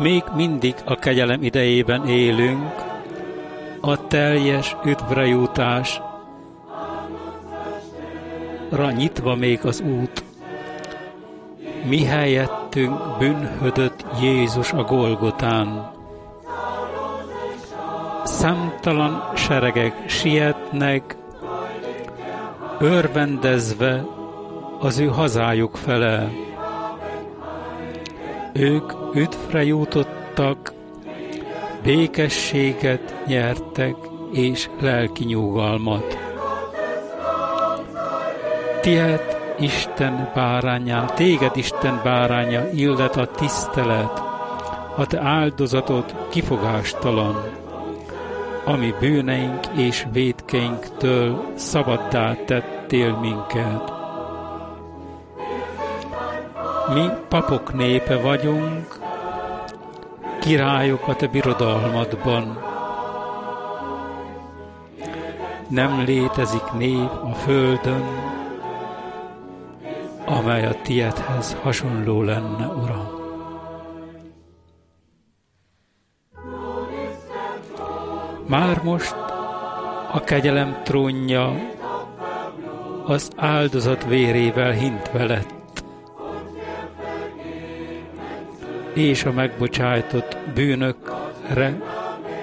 még mindig a kegyelem idejében élünk, a teljes üdvre jutásra nyitva még az út. Mi helyettünk bűnhödött Jézus a Golgotán. Számtalan seregek sietnek, örvendezve az ő hazájuk fele. Ők üdvre jutottak, békességet nyertek és lelki nyugalmat. Tiet Isten báránya, téged Isten báránya illet a tisztelet, a te áldozatod kifogástalan, ami bűneink és védkeinktől szabaddá tettél minket. Mi papok népe vagyunk, királyok a te birodalmadban. Nem létezik név a földön, amely a tiedhez hasonló lenne, Uram. Már most a kegyelem trónja az áldozat vérével hintve lett. És a megbocsájtott bűnökre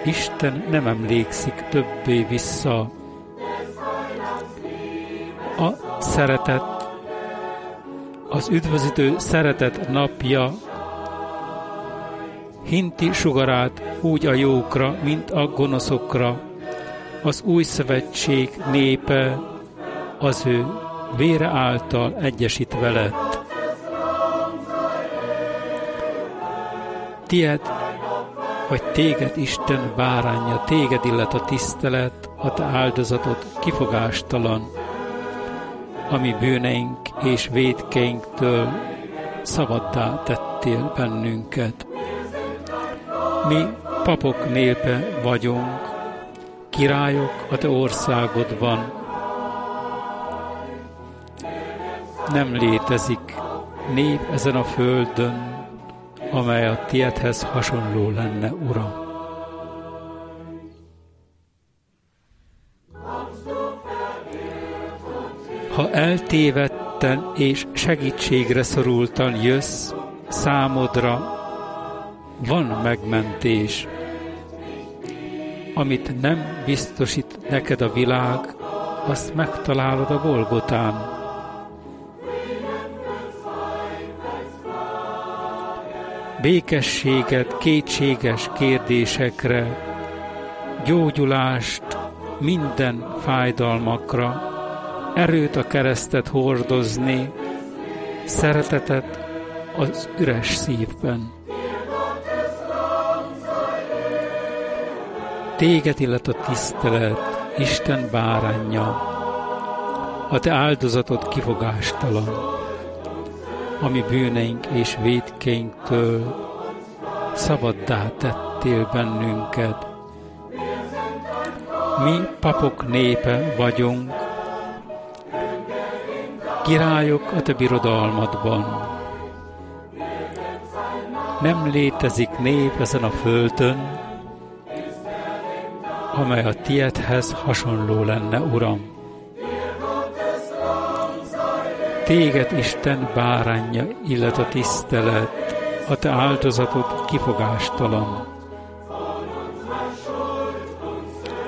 Isten nem emlékszik többé vissza. A szeretet, az üdvözítő szeretet napja hinti sugarát úgy a jókra, mint a gonoszokra. Az új szövetség népe az ő vére által egyesítve lett. Tied, vagy téged Isten bárányja, téged illet a tisztelet, a te áldozatod kifogástalan, ami bűneink és védkeinktől szabaddá tettél bennünket. Mi papok népe vagyunk, királyok a te országodban. Nem létezik nép ezen a földön, amely a tiedhez hasonló lenne, Uram. Ha eltévedten és segítségre szorultan jössz, számodra van megmentés, amit nem biztosít neked a világ, azt megtalálod a Golgotán. Békességet kétséges kérdésekre, gyógyulást minden fájdalmakra, erőt a keresztet hordozni, szeretetet az üres szívben. Téged illet a tisztelet, Isten bárányja, a te áldozatod kifogástalan ami bűneink és védkeinktől szabaddá tettél bennünket. Mi papok népe vagyunk, királyok a te birodalmadban. Nem létezik nép ezen a földön, amely a tiedhez hasonló lenne, Uram. Téged Isten bárányja illet a tisztelet, a te áldozatod kifogástalan.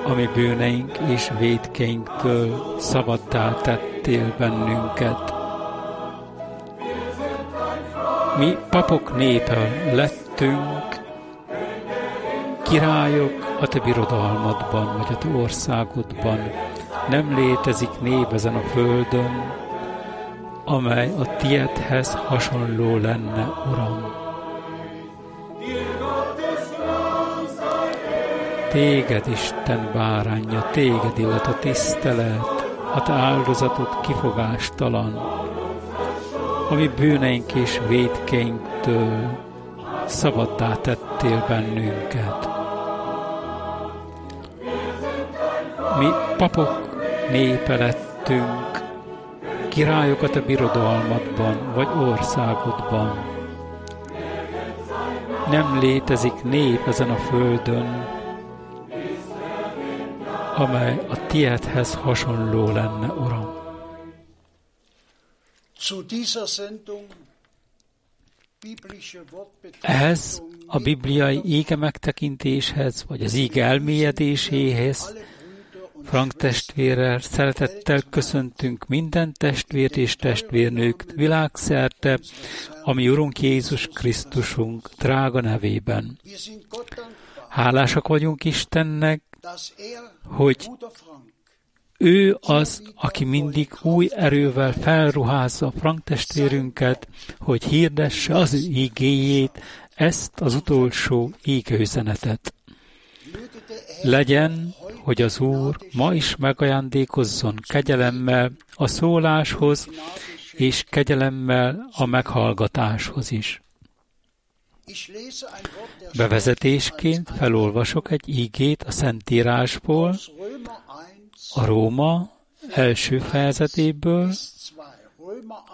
Ami bűneink és védkeinktől szabaddá tettél bennünket. Mi papok népe lettünk, királyok a te birodalmadban, vagy a te országodban. Nem létezik név ezen a földön, amely a tiedhez hasonló lenne, Uram. Téged, Isten bárányja, téged illet a tisztelet, a te áldozatod kifogástalan, ami bűneink és védkeinktől szabaddá tettél bennünket. Mi papok népe lettünk, királyokat a birodalmadban vagy országodban. Nem létezik nép ezen a földön, amely a tiedhez hasonló lenne, Uram. Ez a bibliai ége megtekintéshez, vagy az ége elmélyedéséhez, Frank testvérrel szeretettel köszöntünk minden testvért és testvérnőt világszerte, ami Urunk Jézus Krisztusunk drága nevében. Hálásak vagyunk Istennek, hogy ő az, aki mindig új erővel felruházza Frank testvérünket, hogy hirdesse az ő igéjét, ezt az utolsó ígőzenetet. Legyen, hogy az Úr ma is megajándékozzon kegyelemmel a szóláshoz, és kegyelemmel a meghallgatáshoz is. Bevezetésként felolvasok egy ígét a Szentírásból, a Róma első fejezetéből,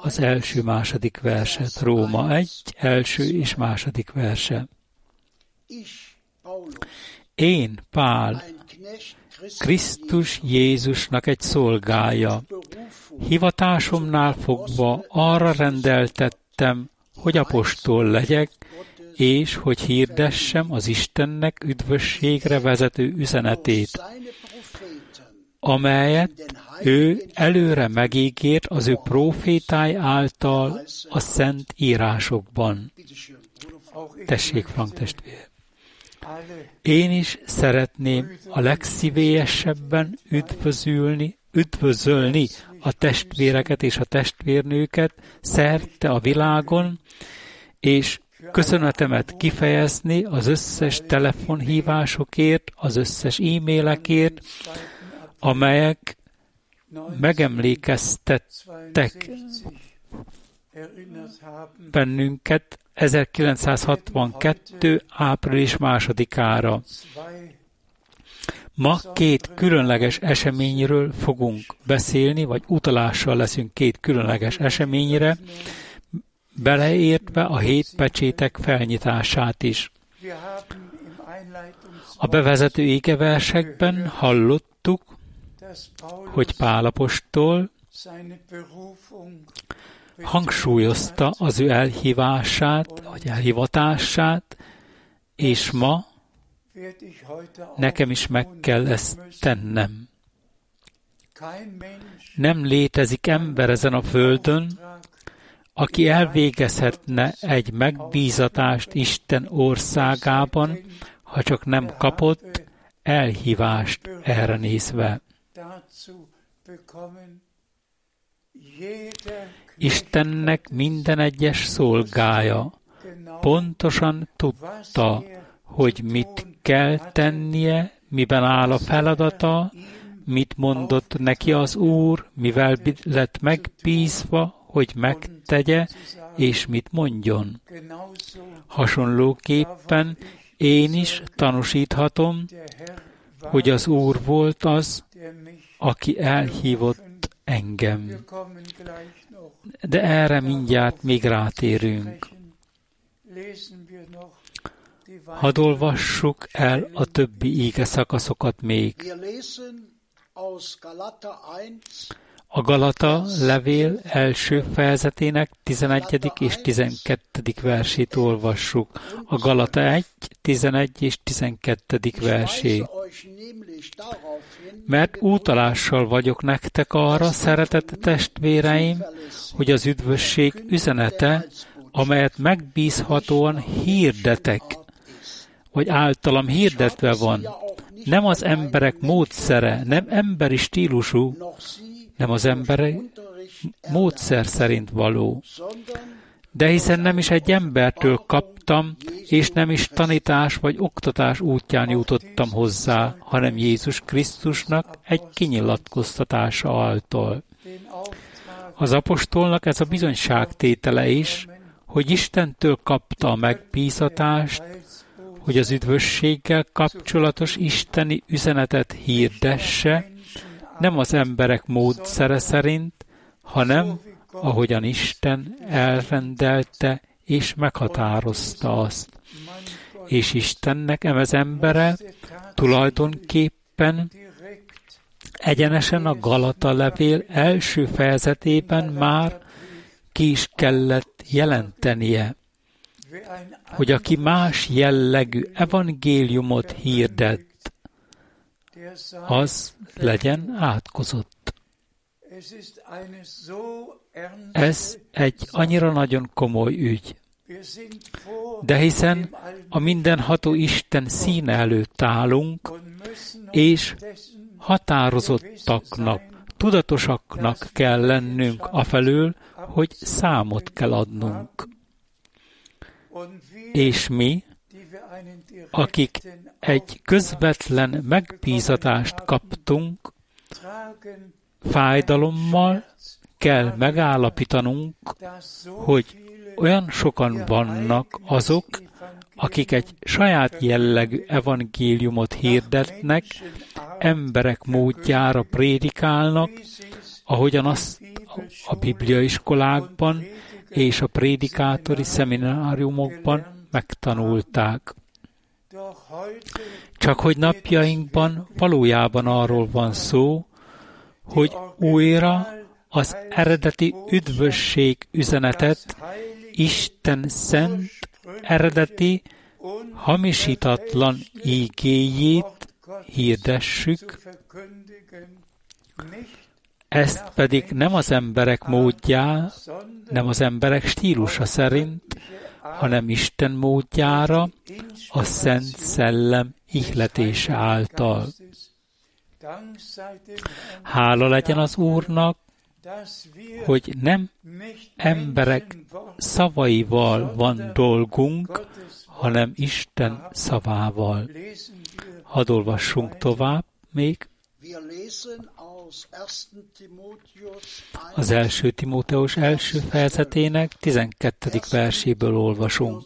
az első-második verset. Róma egy, első és második verse. Én, Pál, Krisztus Jézusnak egy szolgája. Hivatásomnál fogva arra rendeltettem, hogy apostol legyek, és hogy hirdessem az Istennek üdvösségre vezető üzenetét, amelyet ő előre megígért az ő profétáj által a szent írásokban. Tessék, Frank testvér! Én is szeretném a legszívélyesebben üdvözülni, üdvözölni a testvéreket és a testvérnőket szerte a világon, és köszönetemet kifejezni az összes telefonhívásokért, az összes e-mailekért, amelyek megemlékeztettek bennünket 1962. április másodikára. Ma két különleges eseményről fogunk beszélni, vagy utalással leszünk két különleges eseményre, beleértve a hét pecsétek felnyitását is. A bevezető égeversekben hallottuk, hogy Pálapostól hangsúlyozta az ő elhívását, vagy elhivatását, és ma nekem is meg kell ezt tennem. Nem létezik ember ezen a földön, aki elvégezhetne egy megbízatást Isten országában, ha csak nem kapott elhívást erre nézve. Istennek minden egyes szolgája pontosan tudta, hogy mit kell tennie, miben áll a feladata, mit mondott neki az Úr, mivel lett megbízva, hogy megtegye, és mit mondjon. Hasonlóképpen én is tanúsíthatom, hogy az Úr volt az, aki elhívott engem de erre mindjárt még rátérünk. Hadd olvassuk el a többi íge szakaszokat még. A Galata levél első fejezetének 11. és 12. versét olvassuk. A Galata 1, 11 és 12. versét mert útalással vagyok nektek arra, szeretett testvéreim, hogy az üdvösség üzenete, amelyet megbízhatóan hirdetek, vagy általam hirdetve van, nem az emberek módszere, nem emberi stílusú, nem az emberi módszer szerint való, de hiszen nem is egy embertől kaptam, és nem is tanítás vagy oktatás útján jutottam hozzá, hanem Jézus Krisztusnak egy kinyilatkoztatása által. Az apostolnak ez a bizonyságtétele is, hogy Istentől kapta a megbízatást, hogy az üdvösséggel kapcsolatos isteni üzenetet hirdesse, nem az emberek módszere szerint, hanem ahogyan Isten elrendelte és meghatározta azt. és Istennek emez embere tulajdonképpen egyenesen a Galata levél első fejezetében már ki is kellett jelentenie, hogy aki más jellegű evangéliumot hirdet, az legyen átkozott. Ez egy annyira nagyon komoly ügy. De hiszen a mindenható Isten színe előtt állunk, és határozottaknak, tudatosaknak kell lennünk afelől, hogy számot kell adnunk. És mi, akik egy közvetlen megbízatást kaptunk, fájdalommal kell megállapítanunk, hogy olyan sokan vannak azok, akik egy saját jellegű evangéliumot hirdetnek, emberek módjára prédikálnak, ahogyan azt a bibliaiskolákban és a prédikátori szemináriumokban megtanulták. Csak hogy napjainkban valójában arról van szó, hogy újra az eredeti üdvösség üzenetet, Isten szent, eredeti, hamisítatlan ígéjét hirdessük, ezt pedig nem az emberek módjá, nem az emberek stílusa szerint, hanem Isten módjára, a Szent Szellem ihletése által. Hála legyen az Úrnak, hogy nem emberek szavaival van dolgunk, hanem Isten szavával. Hadd olvassunk tovább még. Az első Timóteus első fejezetének 12. verséből olvasunk.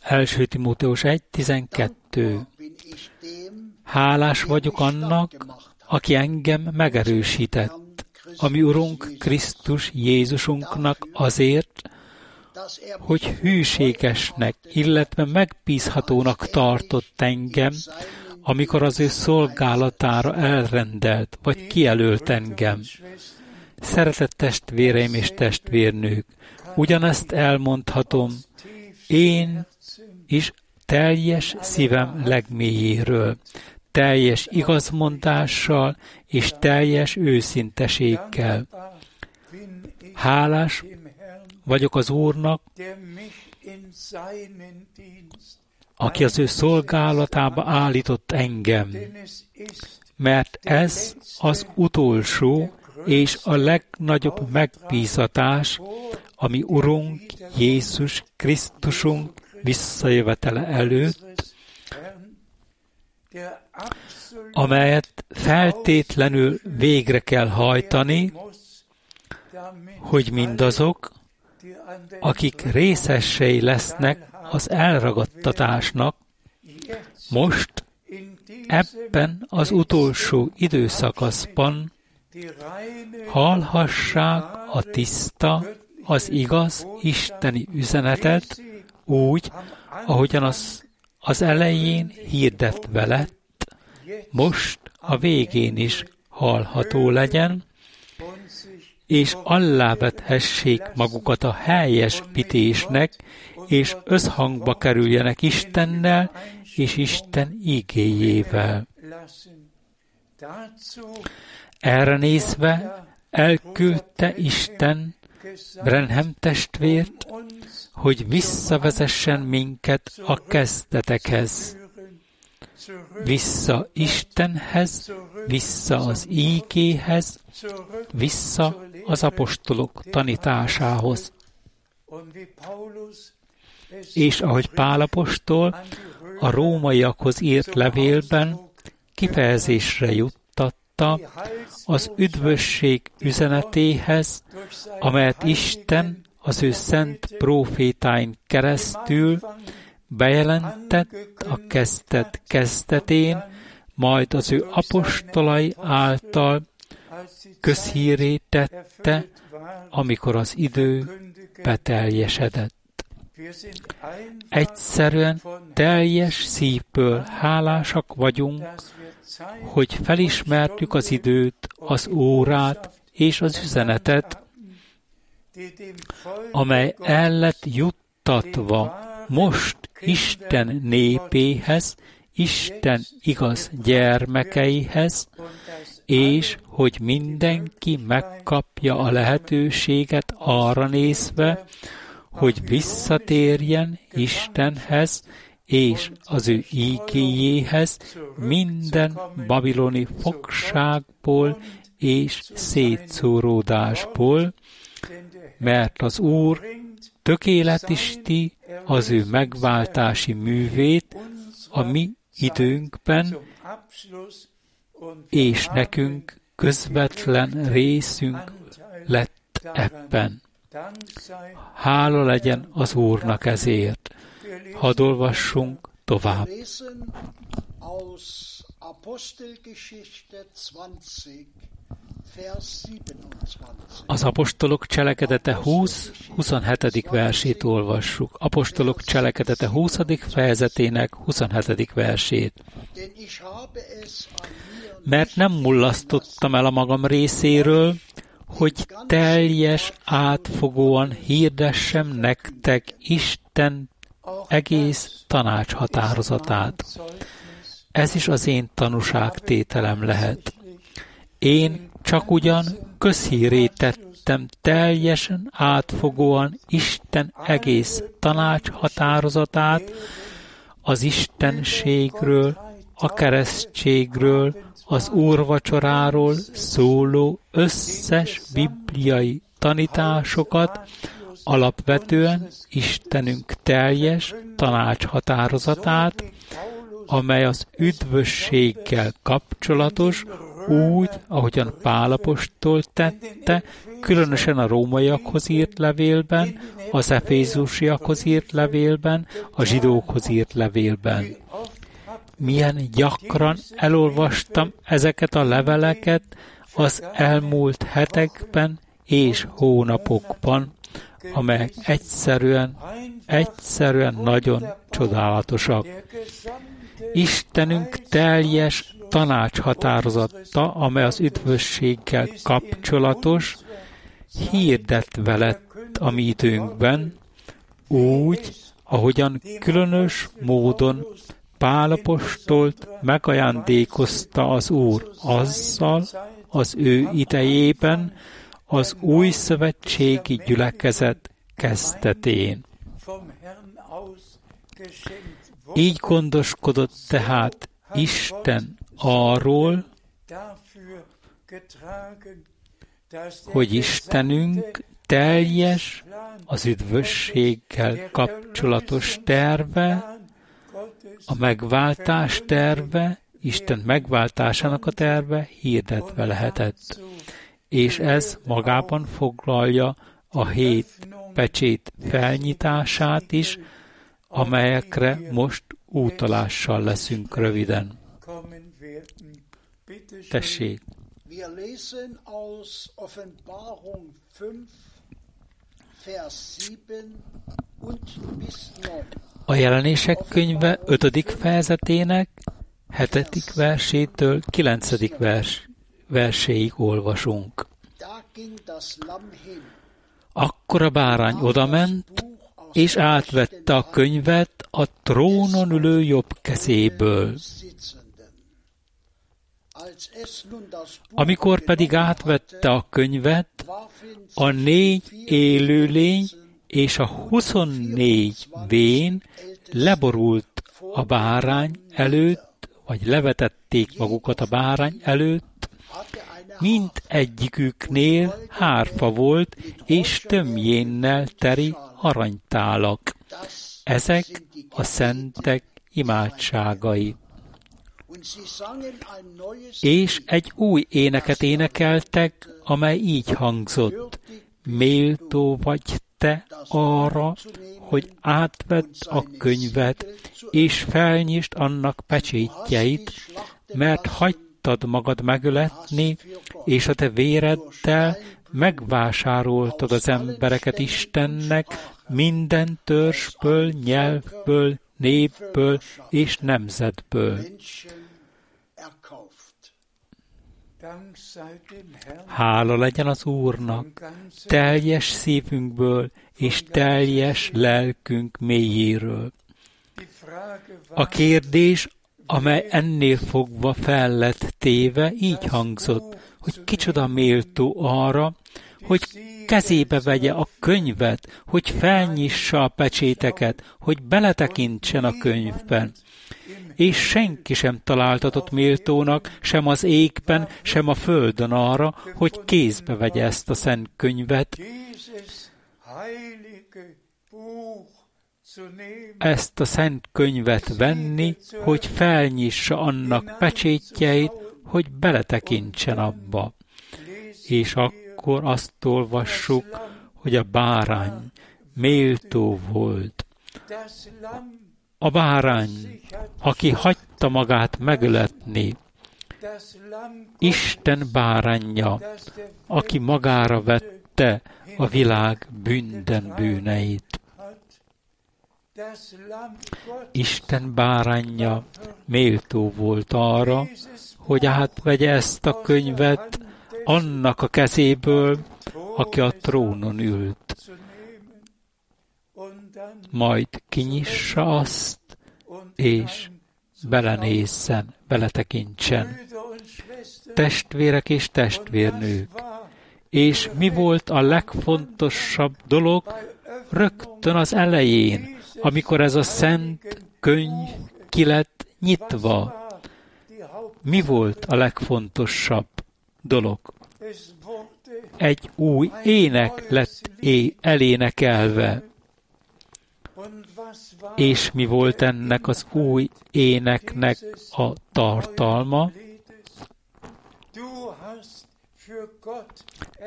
Első Timóteus 1, 12. Hálás vagyok annak, aki engem megerősített, ami Urunk Krisztus Jézusunknak azért, hogy hűségesnek, illetve megbízhatónak tartott engem, amikor az ő szolgálatára elrendelt, vagy kijelölt engem. Szeretett testvéreim és testvérnők, ugyanezt elmondhatom én is teljes szívem legmélyéről, teljes igazmondással és teljes őszinteséggel. Hálás vagyok az Úrnak, aki az ő szolgálatába állított engem, mert ez az utolsó és a legnagyobb megbízatás, ami Urunk Jézus Krisztusunk visszajövetele előtt, amelyet feltétlenül végre kell hajtani, hogy mindazok, akik részessei lesznek az elragadtatásnak, most ebben az utolsó időszakaszban hallhassák a tiszta, az igaz isteni üzenetet úgy, ahogyan az, az elején hirdetve lett, most a végén is hallható legyen, és allávethessék magukat a helyes pitésnek, és összhangba kerüljenek Istennel és Isten igéjével. Erre nézve elküldte Isten Brenhem testvért, hogy visszavezessen minket a kezdetekhez. Vissza Istenhez, vissza az ígéhez, vissza az apostolok tanításához. És ahogy Pálapostól a rómaiakhoz írt levélben kifejezésre juttatta az üdvösség üzenetéhez, amelyet Isten az ő szent profétáin keresztül bejelentett a kezdet kezdetén, majd az ő apostolai által közhíré tette, amikor az idő beteljesedett. Egyszerűen teljes szívből hálásak vagyunk, hogy felismertük az időt, az órát és az üzenetet, amely el lett juttatva most Isten népéhez, Isten igaz gyermekeihez, és hogy mindenki megkapja a lehetőséget arra nézve, hogy visszatérjen Istenhez és az ő ígéjéhez minden babiloni fogságból és szétszóródásból, mert az Úr tökéletisíti az ő megváltási művét a mi időnkben, és nekünk közvetlen részünk lett ebben. Hála legyen az Úrnak ezért. Hadd olvassunk tovább. Az apostolok cselekedete 20, 27. versét olvassuk. Apostolok cselekedete 20. fejezetének 27. versét. Mert nem mullasztottam el a magam részéről, hogy teljes, átfogóan hirdessem nektek Isten egész tanács határozatát. Ez is az én tanúságtételem lehet. Én csak ugyan közhírét teljesen átfogóan Isten egész tanács határozatát, az istenségről, a keresztségről, az úrvacsoráról szóló összes bibliai tanításokat, alapvetően Istenünk teljes tanács határozatát, amely az üdvösséggel kapcsolatos, úgy, ahogyan Pálapostól tette, különösen a rómaiakhoz írt levélben, az efézusiakhoz írt levélben, a zsidókhoz írt levélben. Milyen gyakran elolvastam ezeket a leveleket az elmúlt hetekben és hónapokban, amelyek egyszerűen, egyszerűen nagyon csodálatosak. Istenünk teljes tanácshatározata, amely az üdvösséggel kapcsolatos, hirdetve lett a mi időnkben, úgy, ahogyan különös módon Pálapostolt megajándékozta az Úr azzal az ő idejében az új szövetségi gyülekezet kezdetén. Így gondoskodott tehát Isten arról, hogy Istenünk teljes az üdvösséggel kapcsolatos terve, a megváltás terve, Isten megváltásának a terve hirdetve lehetett. És ez magában foglalja a hét pecsét felnyitását is, amelyekre most útalással leszünk röviden. Tessék! Wir lesen aus Offenbarung 5, Vers 7 und bis 9. A jelenések könyve 5. fejezetének 7. versétől 9. vers, verséig olvasunk. Akkor a bárány odament, és átvette a könyvet a trónon ülő jobb kezéből. Amikor pedig átvette a könyvet, a négy élőlény és a huszonnégy vén leborult a bárány előtt, vagy levetették magukat a bárány előtt, mind egyiküknél hárfa volt, és tömjénnel teri aranytálak. Ezek a szentek imádságai. És egy új éneket énekeltek, amely így hangzott. Méltó vagy te arra, hogy átvedd a könyvet, és felnyisd annak pecsétjeit, mert hagytad magad megöletni, és a te véreddel megvásároltad az embereket Istennek, minden törzsből, nyelvből, népből és nemzetből. Hála legyen az Úrnak, teljes szívünkből és teljes lelkünk mélyéről. A kérdés, amely ennél fogva fel lett téve, így hangzott, hogy kicsoda méltó arra, hogy kezébe vegye a könyvet, hogy felnyissa a pecséteket, hogy beletekintsen a könyvben. És senki sem találtatott méltónak, sem az égben, sem a földön arra, hogy kézbe vegye ezt a szent könyvet, ezt a szent könyvet venni, hogy felnyissa annak pecsétjeit, hogy beletekintsen abba. És akkor azt olvassuk, hogy a bárány méltó volt. A bárány, aki hagyta magát megöletni, Isten bárányja, aki magára vette a világ bűnden bűneit. Isten bárányja méltó volt arra, hogy átvegye ezt a könyvet annak a kezéből, aki a trónon ült. Majd kinyissa azt, és belenézzen, beletekintsen. Testvérek és testvérnők, és mi volt a legfontosabb dolog rögtön az elején, amikor ez a szent könyv ki lett nyitva? Mi volt a legfontosabb dolog? Egy új ének lett é elénekelve. És mi volt ennek az új éneknek a tartalma?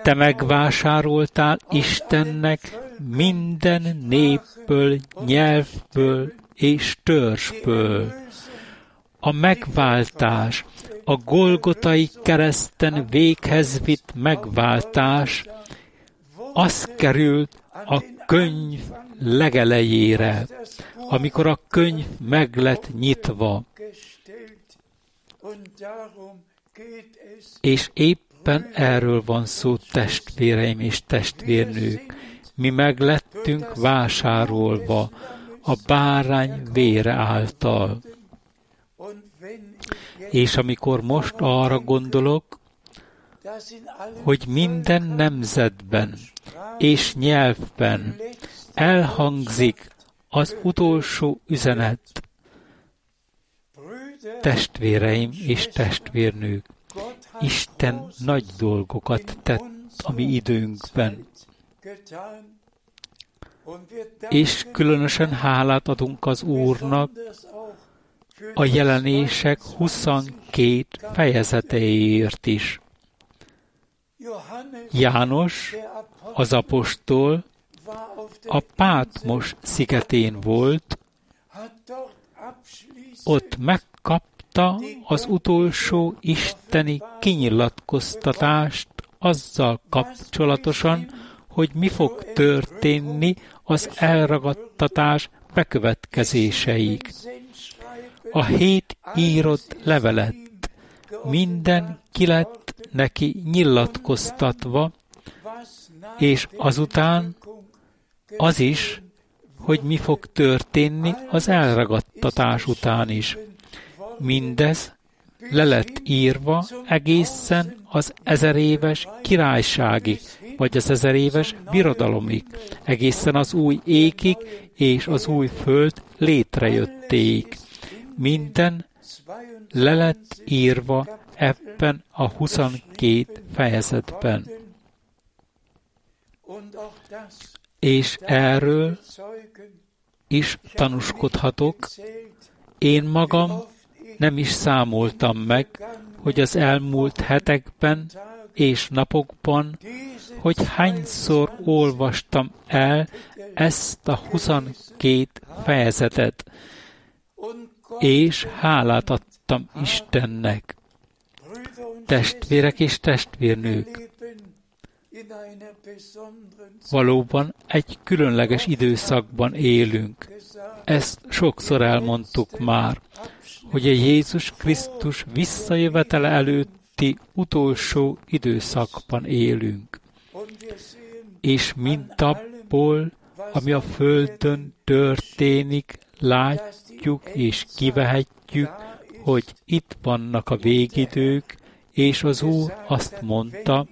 Te megvásároltál Istennek minden népből, nyelvből és törzsből. A megváltás, a Golgotai kereszten véghez vitt megváltás, az került a könyv legelejére, amikor a könyv meg lett nyitva. És éppen erről van szó, testvéreim és testvérnők. Mi meg lettünk vásárolva a bárány vére által. És amikor most arra gondolok, hogy minden nemzetben és nyelvben elhangzik az utolsó üzenet, testvéreim és testvérnők, Isten nagy dolgokat tett a mi időnkben. És különösen hálát adunk az Úrnak a jelenések 22 fejezeteért is. János, az apostol, a Pátmos szigetén volt, ott megkapta az utolsó isteni kinyilatkoztatást azzal kapcsolatosan, hogy mi fog történni az elragadtatás bekövetkezéseig. A hét írott levelet minden ki lett neki nyilatkoztatva, és azután az is, hogy mi fog történni az elragadtatás után is. Mindez le lett írva egészen az ezer éves királyságig, vagy az ezer éves birodalomig, egészen az új ékig és az új föld létrejötték. Minden le lett írva ebben a 22 fejezetben. És erről is tanúskodhatok, én magam nem is számoltam meg, hogy az elmúlt hetekben és napokban, hogy hányszor olvastam el ezt a 22 fejezetet, és hálát adtam Istennek. Testvérek és testvérnők, Valóban egy különleges időszakban élünk. Ezt sokszor elmondtuk már, hogy a Jézus Krisztus visszajövetele előtti utolsó időszakban élünk. És mint abból, ami a Földön történik, látjuk és kivehetjük, hogy itt vannak a végidők, és az Úr azt mondta,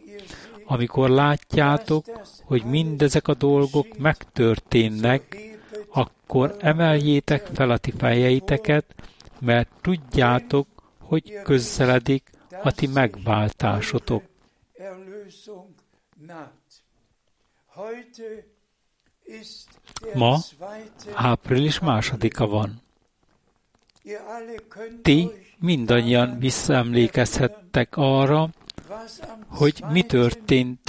amikor látjátok, hogy mindezek a dolgok megtörténnek, akkor emeljétek fel a ti fejeiteket, mert tudjátok, hogy közeledik a ti megváltásotok. Ma április másodika van. Ti mindannyian visszaemlékezhettek arra, hogy mi történt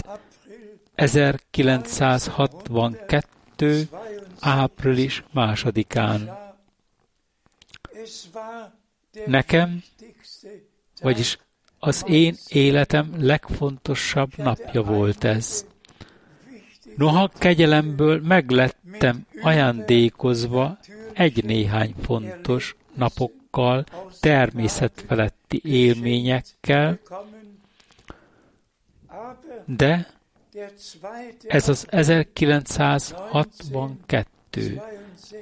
1962. április másodikán. Nekem, vagyis az én életem legfontosabb napja volt ez. Noha kegyelemből meglettem ajándékozva egy-néhány fontos napokkal, természetfeletti élményekkel, de ez az 1962.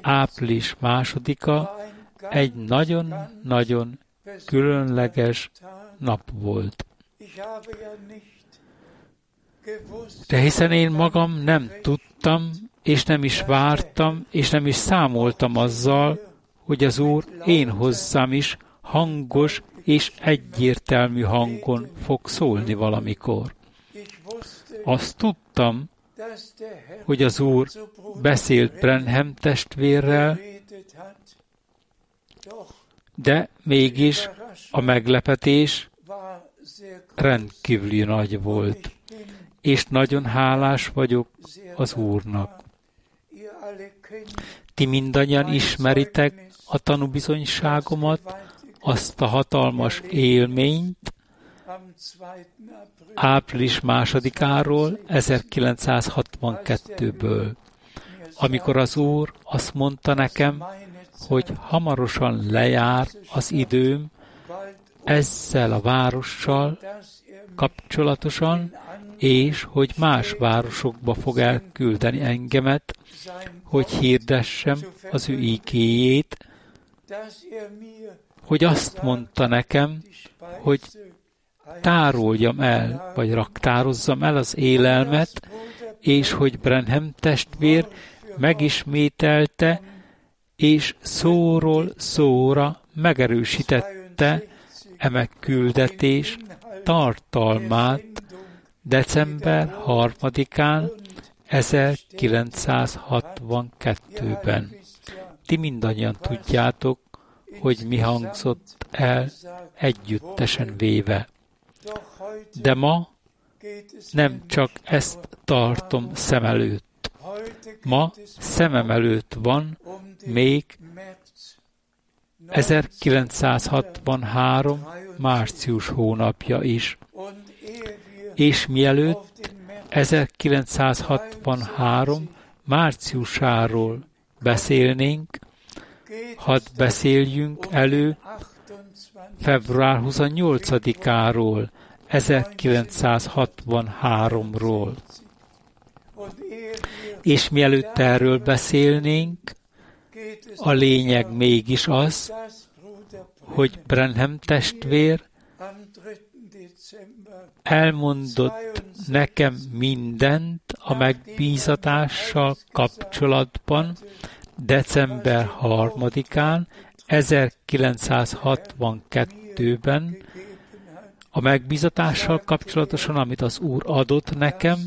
április másodika egy nagyon-nagyon különleges nap volt. De hiszen én magam nem tudtam, és nem is vártam, és nem is számoltam azzal, hogy az Úr én hozzám is hangos és egyértelmű hangon fog szólni valamikor. Azt tudtam, hogy az Úr beszélt Brenhem testvérrel, de mégis a meglepetés rendkívüli nagy volt, és nagyon hálás vagyok az Úrnak. Ti mindannyian ismeritek a tanúbizonyságomat, azt a hatalmas élményt, április másodikáról, 1962-ből, amikor az Úr azt mondta nekem, hogy hamarosan lejár az időm ezzel a várossal kapcsolatosan, és hogy más városokba fog elküldeni engemet, hogy hirdessem az ő ígéjét, hogy azt mondta nekem, hogy tároljam el, vagy raktározzam el az élelmet, és hogy Brenhem testvér megismételte, és szóról szóra megerősítette eme küldetés tartalmát december 3-án 1962-ben. Ti mindannyian tudjátok, hogy mi hangzott el együttesen véve. De ma nem csak ezt tartom szem előtt. Ma szemem előtt van még 1963. március hónapja is. És mielőtt 1963. márciusáról beszélnénk, hadd beszéljünk elő február 28-áról, 1963-ról. És mielőtt erről beszélnénk, a lényeg mégis az, hogy Brenham testvér elmondott nekem mindent a megbízatással kapcsolatban december 3-án 1962-ben a megbízatással kapcsolatosan, amit az Úr adott nekem,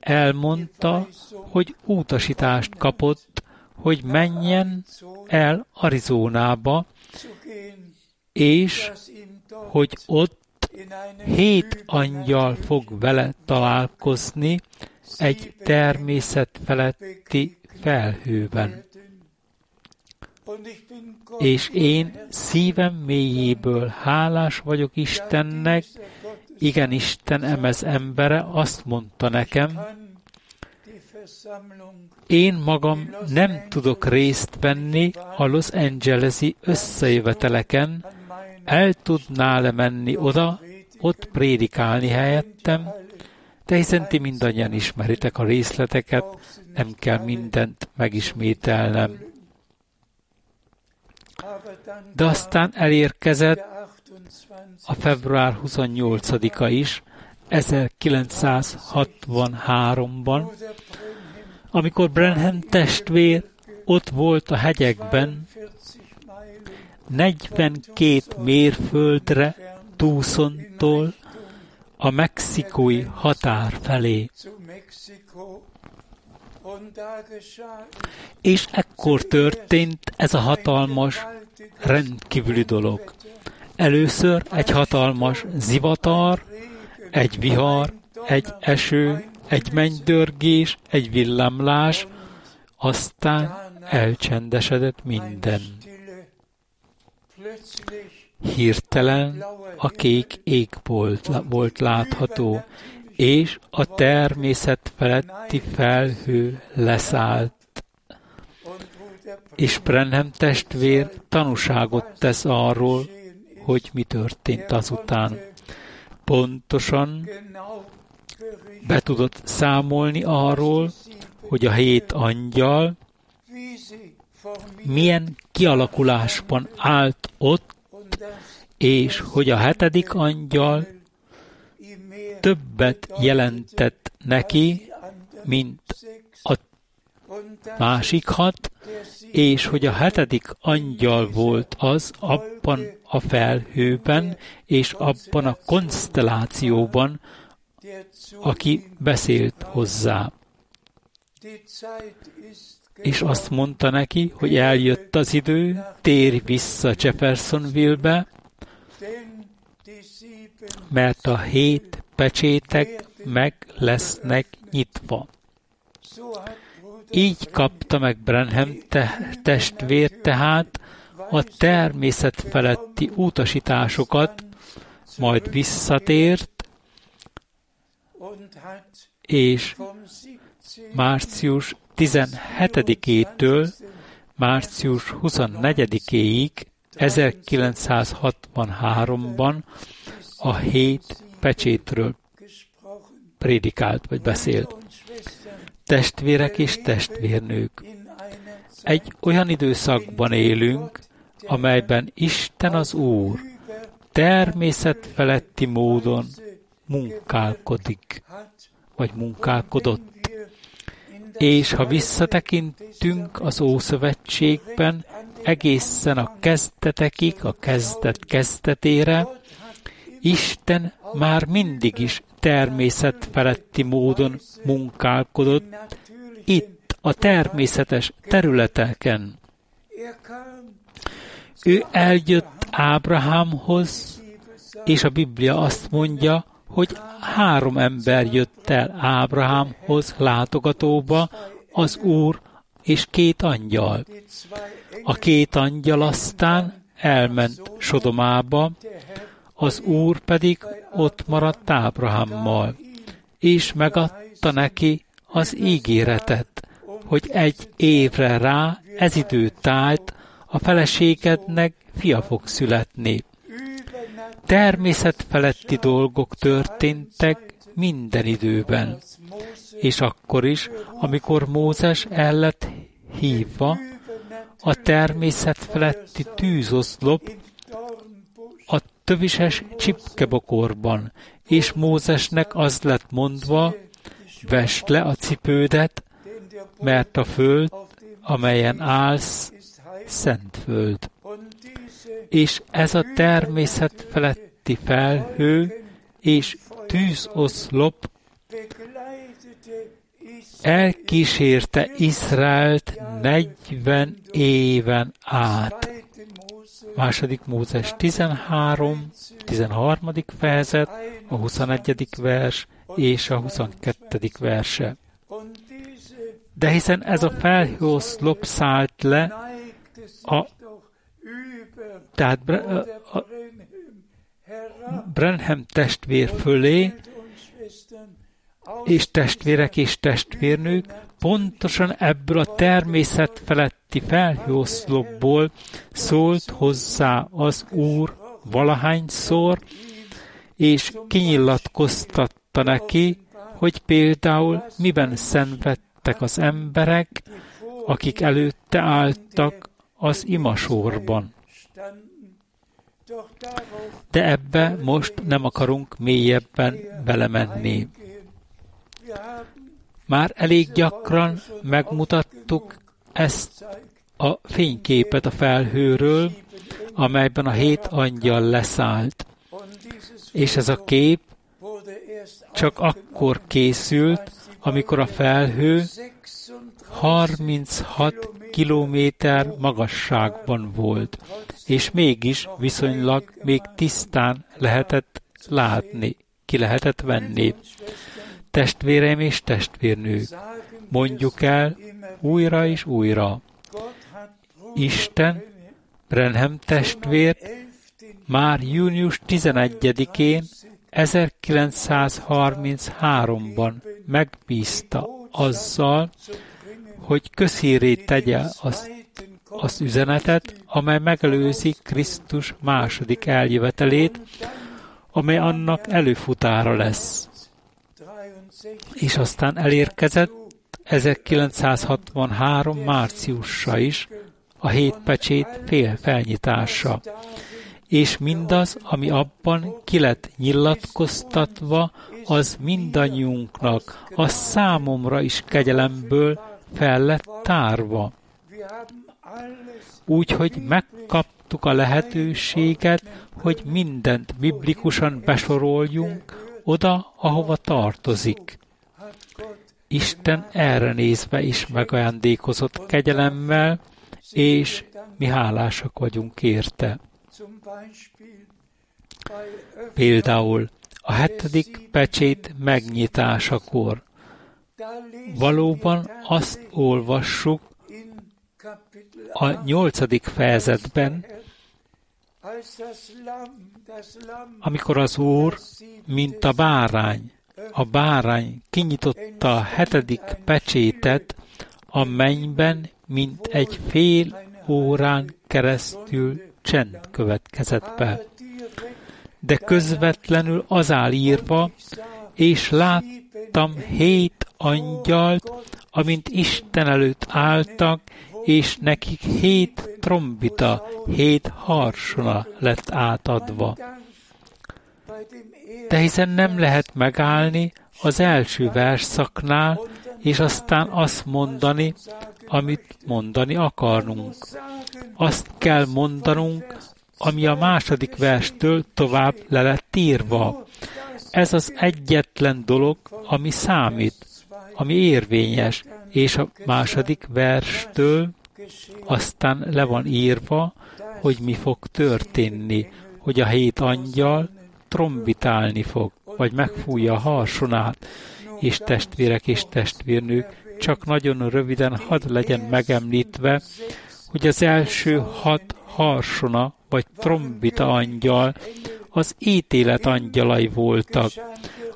elmondta, hogy utasítást kapott, hogy menjen el Arizonába, és hogy ott hét angyal fog vele találkozni egy természet feletti felhőben. És én szívem mélyéből hálás vagyok Istennek, Igen, Isten emez embere azt mondta nekem, én magam nem tudok részt venni a Los Angeles-i összejöveteleken, el tudnál-e menni oda, ott prédikálni helyettem, de hiszen ti mindannyian ismeritek a részleteket, nem kell mindent megismételnem. De aztán elérkezett a február 28-a is, 1963-ban, amikor Brenham testvér ott volt a hegyekben, 42 mérföldre Tucsontól a mexikói határ felé. És ekkor történt ez a hatalmas, rendkívüli dolog. Először egy hatalmas zivatar, egy vihar, egy eső, egy mennydörgés, egy villámlás, aztán elcsendesedett minden. Hirtelen a kék égbolt volt látható, és a természet feletti felhő leszállt. És Brenham testvér tanúságot tesz arról, hogy mi történt azután. Pontosan be tudott számolni arról, hogy a hét angyal milyen kialakulásban állt ott, és hogy a hetedik angyal többet jelentett neki, mint a másik hat, és hogy a hetedik angyal volt az abban a felhőben, és abban a konstellációban, aki beszélt hozzá. És azt mondta neki, hogy eljött az idő, térj vissza Jeffersonville-be, mert a hét pecsétek meg lesznek nyitva. Így kapta meg Brenham te- testvér tehát a természet feletti utasításokat, majd visszatért, és március 17-től március 24-éig 1963-ban a hét pecsétről prédikált vagy beszélt. Testvérek és testvérnők, egy olyan időszakban élünk, amelyben Isten az Úr természet feletti módon munkálkodik, vagy munkálkodott. És ha visszatekintünk az Ószövetségben egészen a kezdetekig, a kezdet kezdetére, Isten már mindig is természet feletti módon munkálkodott itt a természetes területeken. Ő eljött Ábrahámhoz, és a Biblia azt mondja, hogy három ember jött el Ábrahámhoz látogatóba, az Úr és két angyal. A két angyal aztán elment Sodomába, az Úr pedig ott maradt Ábrahámmal, és megadta neki az ígéretet, hogy egy évre rá ez idő tájt, a feleségednek fia fog születni. Természet feletti dolgok történtek minden időben, és akkor is, amikor Mózes el lett hívva, a természet feletti tűzoszlop tövises csipkebokorban, és Mózesnek az lett mondva, vesd le a cipődet, mert a föld, amelyen állsz, szent föld. És ez a természet feletti felhő és tűzoszlop elkísérte Izraelt 40 éven át. Második Mózes 13, 13. fejezet, a 21. vers és a 22. verse. De hiszen ez a felhőoszlop szállt le, a, tehát a, a Brenham testvér fölé, és testvérek és testvérnők pontosan ebből a természet feletti felhőoszlopból szólt hozzá az Úr valahányszor, és kinyilatkoztatta neki, hogy például miben szenvedtek az emberek, akik előtte álltak az imasorban. De ebbe most nem akarunk mélyebben belemenni. Már elég gyakran megmutattuk ezt a fényképet a felhőről, amelyben a hét angyal leszállt. És ez a kép csak akkor készült, amikor a felhő 36 kilométer magasságban volt, és mégis viszonylag még tisztán lehetett látni, ki lehetett venni. Testvéreim és testvérnők, mondjuk el újra és újra. Isten Brenham testvért már június 11-én 1933-ban megbízta azzal, hogy közhíré tegye az, az üzenetet, amely megelőzi Krisztus második eljövetelét, amely annak előfutára lesz. És aztán elérkezett 1963 márciusa is a hét pecsét fél felnyitása, és mindaz, ami abban ki lett nyilatkoztatva, az mindannyiunknak, a számomra is kegyelemből fel lett tárva. Úgyhogy megkaptuk a lehetőséget, hogy mindent biblikusan besoroljunk oda, ahova tartozik. Isten erre nézve is megajándékozott kegyelemmel, és mi hálásak vagyunk érte. Például a hetedik pecsét megnyitásakor valóban azt olvassuk a nyolcadik fejezetben, amikor az Úr, mint a bárány, a bárány kinyitotta a hetedik pecsétet a mennyben, mint egy fél órán keresztül csend következett be. De közvetlenül az áll írva, és láttam hét angyalt, amint Isten előtt álltak, és nekik hét trombita, hét harsona lett átadva. De hiszen nem lehet megállni az első versszaknál, és aztán azt mondani, amit mondani akarnunk. Azt kell mondanunk, ami a második verstől tovább le lett írva. Ez az egyetlen dolog, ami számít, ami érvényes, és a második verstől aztán le van írva, hogy mi fog történni, hogy a hét angyal trombitálni fog, vagy megfújja a harsonát, és testvérek és testvérnők, csak nagyon röviden hadd legyen megemlítve, hogy az első hat harsona, vagy trombita angyal az ítélet angyalai voltak.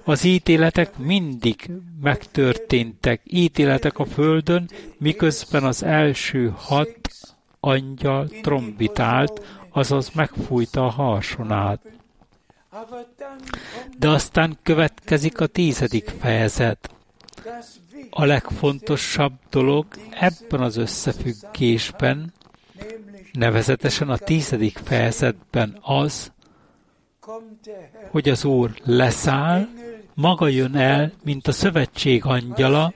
Az ítéletek mindig megtörténtek, ítéletek a földön, miközben az első hat angyal trombitált, azaz megfújta a harsonát. De aztán következik a tízedik fejezet. A legfontosabb dolog ebben az összefüggésben, nevezetesen a tízedik fejezetben az, hogy az Úr leszáll, maga jön el, mint a szövetség angyala,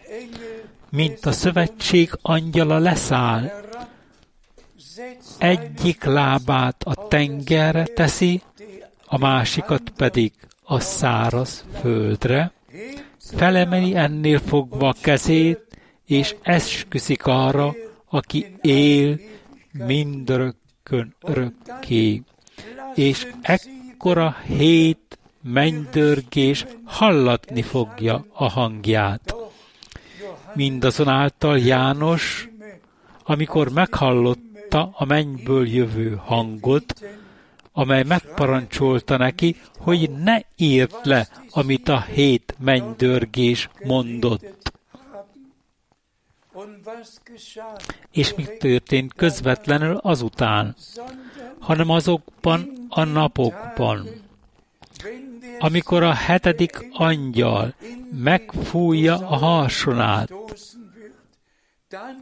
mint a szövetség angyala leszáll. Egyik lábát a tengerre teszi, a másikat pedig a száraz földre, felemeli ennél fogva a kezét, és esküszik arra, aki él mindörökkön örökké. És ekkora hét mennydörgés hallatni fogja a hangját. Mindazonáltal János, amikor meghallotta a mennyből jövő hangot, amely megparancsolta neki, hogy ne írt le, amit a hét mennydörgés mondott. És mi történt közvetlenül azután, hanem azokban a napokban, amikor a hetedik angyal megfújja a harsonát,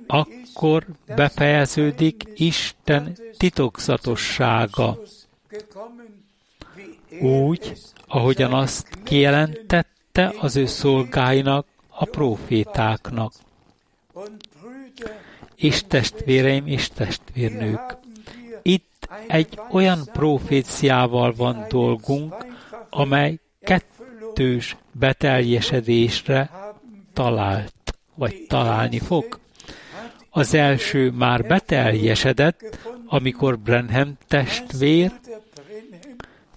akkor befejeződik Isten titokzatossága. Úgy, ahogyan azt kijelentette az ő szolgáinak, a profétáknak. És testvéreim és testvérnők, itt egy olyan proféciával van dolgunk, amely kettős beteljesedésre talált, vagy találni fog. Az első már beteljesedett, amikor Brenham testvér,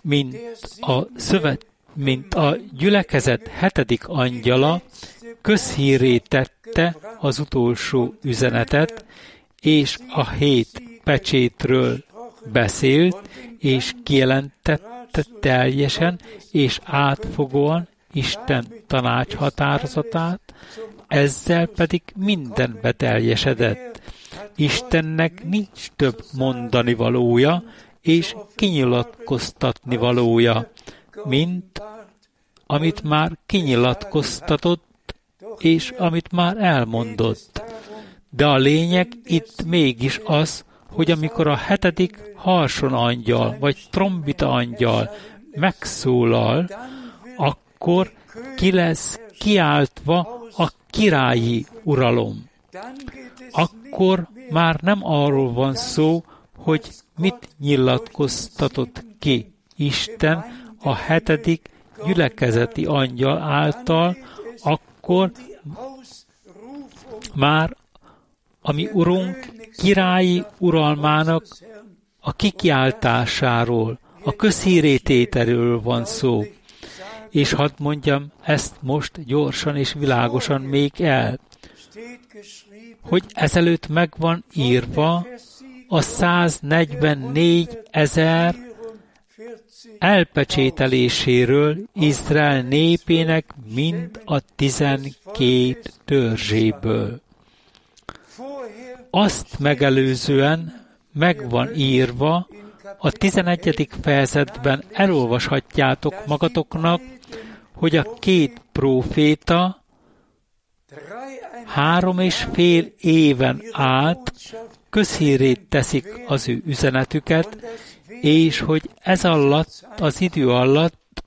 mint a szövet, mint a gyülekezet hetedik angyala, közhíré tette az utolsó üzenetet, és a hét pecsétről beszélt, és kijelentette teljesen és átfogóan Isten tanács határozatát, ezzel pedig minden beteljesedett. Istennek nincs több mondani valója, és kinyilatkoztatni valója, mint amit már kinyilatkoztatott, és amit már elmondott. De a lényeg itt mégis az, hogy amikor a hetedik harson angyal, vagy trombita angyal megszólal, akkor ki lesz kiáltva a királyi uralom. Akkor már nem arról van szó, hogy mit nyilatkoztatott ki Isten a hetedik gyülekezeti angyal által, akkor már a mi urunk királyi uralmának a kikiáltásáról, a közhírététerről van szó. És hadd mondjam ezt most gyorsan és világosan még el, hogy ezelőtt megvan írva a 144 ezer elpecsételéséről Izrael népének mind a tizenkét törzséből. Azt megelőzően megvan írva, a 11. fejezetben elolvashatjátok magatoknak, hogy a két próféta három és fél éven át közhírét teszik az ő üzenetüket, és hogy ez alatt, az idő alatt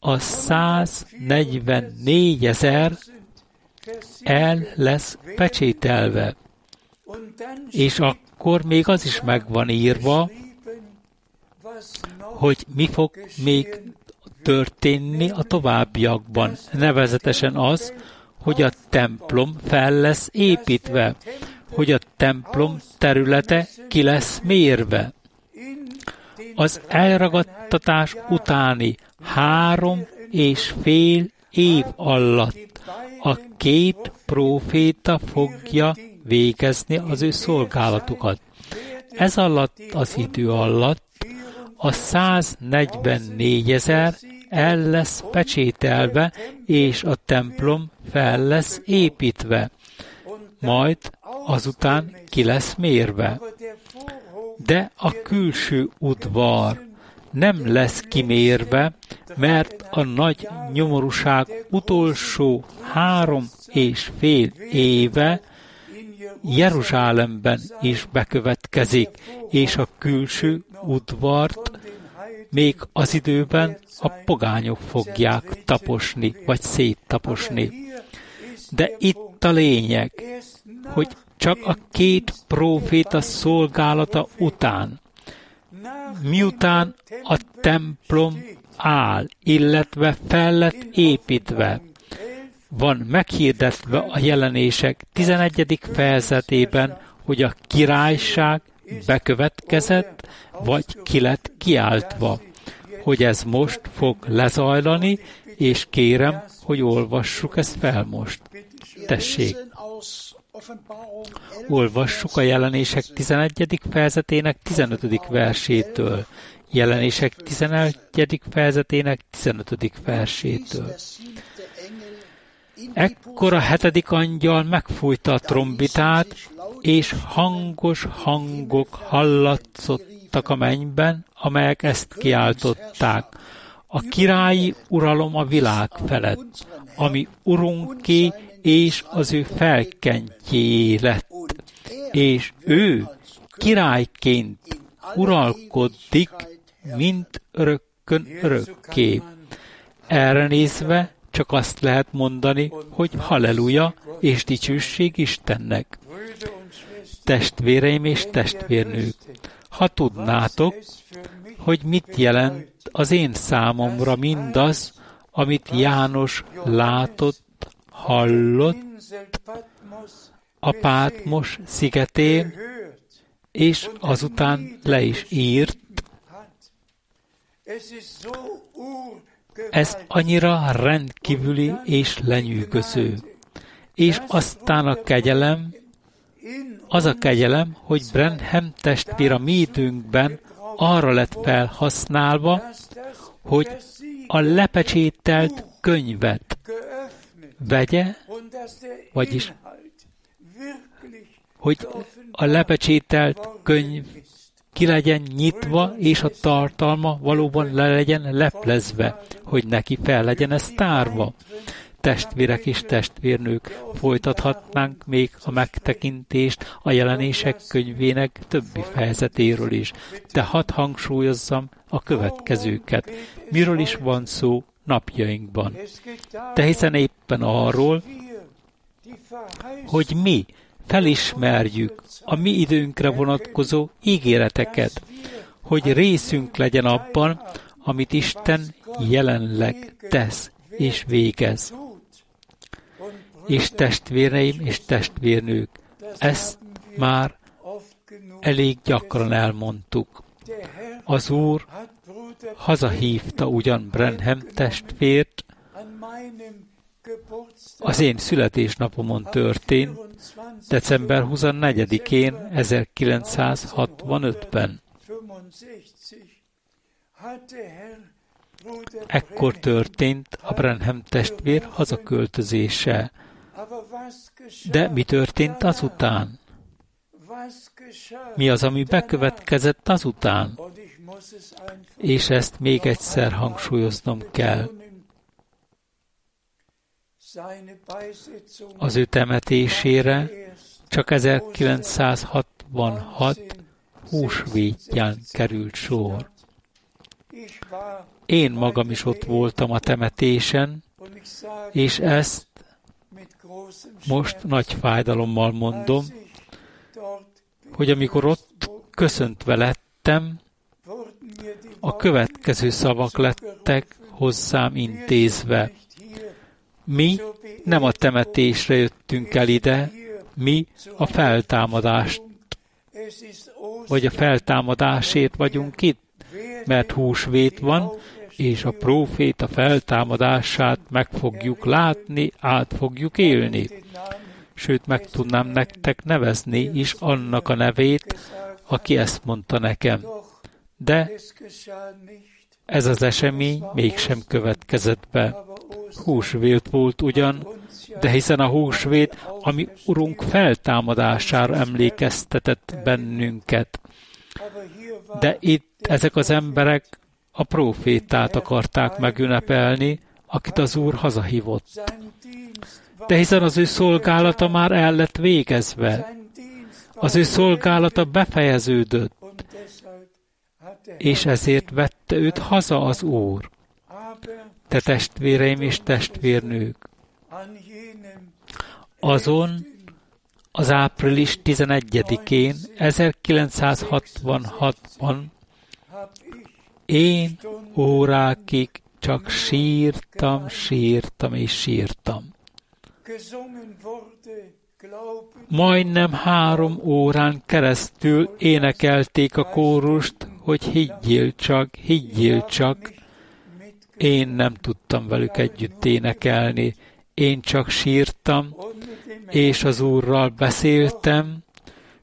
a 144 ezer el lesz pecsételve. És akkor még az is meg van írva, hogy mi fog még történni a továbbiakban. Nevezetesen az, hogy a templom fel lesz építve, hogy a templom területe ki lesz mérve. Az elragadtatás utáni három és fél év alatt a két próféta fogja végezni az ő szolgálatukat. Ez alatt az idő alatt a 144 ezer el lesz pecsételve, és a templom fel lesz építve. Majd azután ki lesz mérve. De a külső udvar nem lesz kimérve, mert a nagy nyomorúság utolsó három és fél éve Jeruzsálemben is bekövetkezik, és a külső udvart még az időben a pogányok fogják taposni, vagy széttaposni. De itt a lényeg, hogy csak a két próféta szolgálata után, miután a templom áll, illetve fel lett építve, van meghirdetve a jelenések 11. fejezetében, hogy a királyság bekövetkezett, vagy ki lett kiáltva. Hogy ez most fog lezajlani, és kérem, hogy olvassuk ezt fel most. Tessék. Olvassuk a jelenések 11. fejezetének 15. versétől. Jelenések 11. fejezetének 15. versétől. Ekkor a hetedik angyal megfújta a trombitát, és hangos hangok hallatszottak a mennyben, amelyek ezt kiáltották. A királyi uralom a világ felett, ami urunké és az ő felkentjé lett, és ő királyként uralkodik, mint örökkön örökké. Erre nézve csak azt lehet mondani, hogy halleluja és dicsőség Istennek. Testvéreim és testvérnők, ha tudnátok, hogy mit jelent az én számomra mindaz, amit János látott, hallott a Pátmos szigetén, és azután le is írt, ez annyira rendkívüli és lenyűgöző. És aztán a kegyelem, az a kegyelem, hogy Brenham testvér a mi időnkben arra lett felhasználva, hogy a lepecsételt könyvet vegye, vagyis hogy a lepecsételt könyv ki legyen nyitva, és a tartalma valóban le legyen leplezve, hogy neki fel legyen ez tárva. Testvérek és testvérnők, folytathatnánk még a megtekintést a jelenések könyvének többi fejezetéről is, de hadd hangsúlyozzam a következőket. Miről is van szó napjainkban? De hiszen éppen arról, hogy mi felismerjük a mi időnkre vonatkozó ígéreteket, hogy részünk legyen abban, amit Isten jelenleg tesz és végez. És testvéreim és testvérnők, ezt már elég gyakran elmondtuk. Az Úr hazahívta ugyan Brenham testvért, az én születésnapomon történt, december 24-én 1965-ben. Ekkor történt a Brenham testvér hazaköltözése. De mi történt azután? Mi az, ami bekövetkezett azután? És ezt még egyszer hangsúlyoznom kell. Az ő temetésére csak 1966 húsvétján került sor. Én magam is ott voltam a temetésen, és ezt most nagy fájdalommal mondom, hogy amikor ott köszöntve lettem, a következő szavak lettek hozzám intézve. Mi nem a temetésre jöttünk el ide, mi a feltámadást, vagy a feltámadásért vagyunk itt, mert húsvét van, és a prófét a feltámadását meg fogjuk látni, át fogjuk élni. Sőt, meg tudnám nektek nevezni is annak a nevét, aki ezt mondta nekem. De ez az esemény mégsem következett be. Húsvét volt ugyan, de hiszen a húsvét, ami Urunk feltámadására emlékeztetett bennünket. De itt ezek az emberek a profétát akarták megünnepelni, akit az Úr hazahívott. De hiszen az ő szolgálata már el lett végezve. Az ő szolgálata befejeződött, és ezért vette őt haza az Úr. Te testvéreim és testvérnők, azon az április 11-én 1966-ban én órákig csak sírtam, sírtam és sírtam. Majdnem három órán keresztül énekelték a kórust, hogy higgyél csak, higgyél csak. Én nem tudtam velük együtt énekelni, én csak sírtam, és az Úrral beszéltem,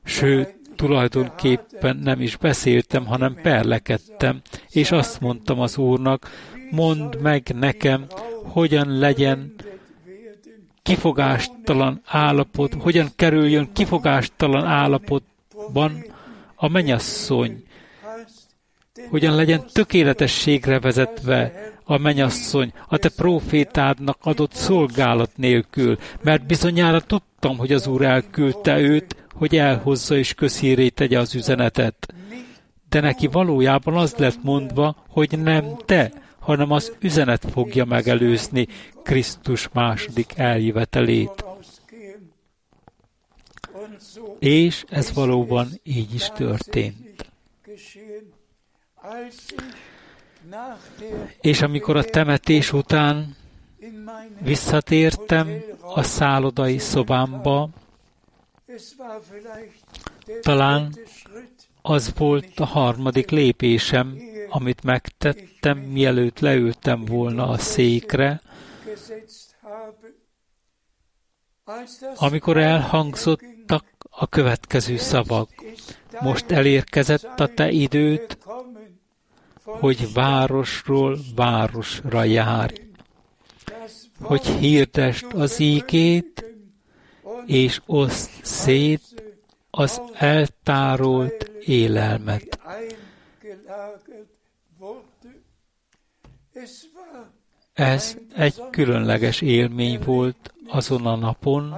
sőt, tulajdonképpen nem is beszéltem, hanem perlekedtem, és azt mondtam az Úrnak, mondd meg nekem, hogyan legyen kifogástalan állapot, hogyan kerüljön kifogástalan állapotban a menyasszony, hogyan legyen tökéletességre vezetve a menyasszony a te profétádnak adott szolgálat nélkül, mert bizonyára tudtam, hogy az Úr elküldte őt, hogy elhozza és közhíré tegye az üzenetet. De neki valójában az lett mondva, hogy nem te, hanem az üzenet fogja megelőzni Krisztus második eljövetelét. És ez valóban így is történt. És amikor a temetés után visszatértem a szállodai szobámba, talán az volt a harmadik lépésem, amit megtettem, mielőtt leültem volna a székre, amikor elhangzottak a következő szavak. Most elérkezett a te időd, hogy városról városra járj, hogy hirdest az ígét, és oszt szét az eltárolt élelmet. Ez egy különleges élmény volt azon a napon,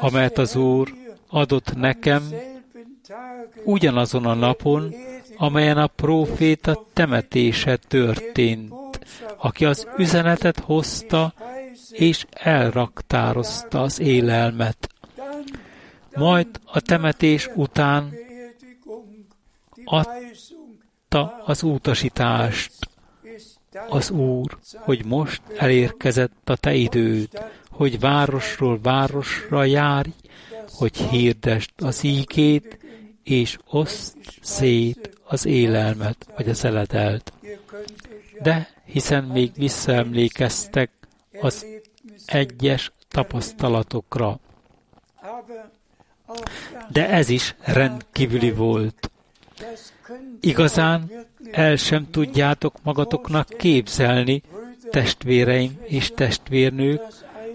amelyet az Úr adott nekem ugyanazon a napon, amelyen a próféta temetése történt, aki az üzenetet hozta és elraktározta az élelmet. Majd a temetés után adta az utasítást az Úr, hogy most elérkezett a te időd, hogy városról városra járj, hogy hirdest az ígét, és oszt szét az élelmet, vagy az eledelt. De hiszen még visszaemlékeztek az egyes tapasztalatokra. De ez is rendkívüli volt. Igazán el sem tudjátok magatoknak képzelni, testvéreim és testvérnők,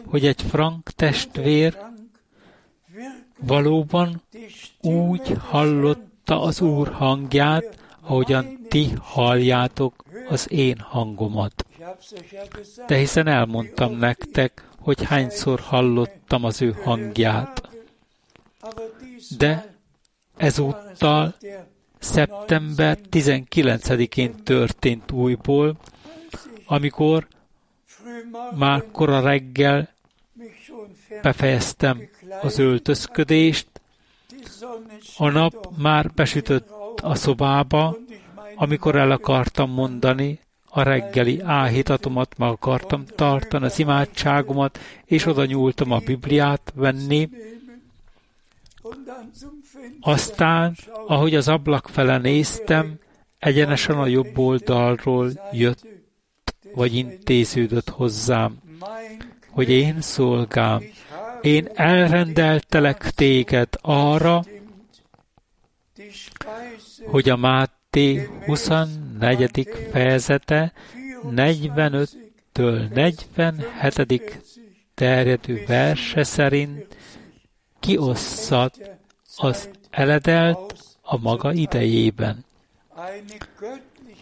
hogy egy frank testvér valóban úgy hallotta az Úr hangját, ahogyan ti halljátok az én hangomat. De hiszen elmondtam nektek, hogy hányszor hallottam az ő hangját. De ezúttal szeptember 19-én történt újból, amikor már kora reggel befejeztem az öltözködést, a nap már besütött a szobába, amikor el akartam mondani a reggeli áhítatomat, meg akartam tartani az imádságomat, és oda nyúltam a Bibliát venni, aztán, ahogy az ablak fele néztem, egyenesen a jobb oldalról jött, vagy intéződött hozzám, hogy én szolgám, én elrendeltelek téged arra, hogy a Máté 24. fejezete 45-től 47. terjedő verse szerint kiosszat az eledelt a maga idejében.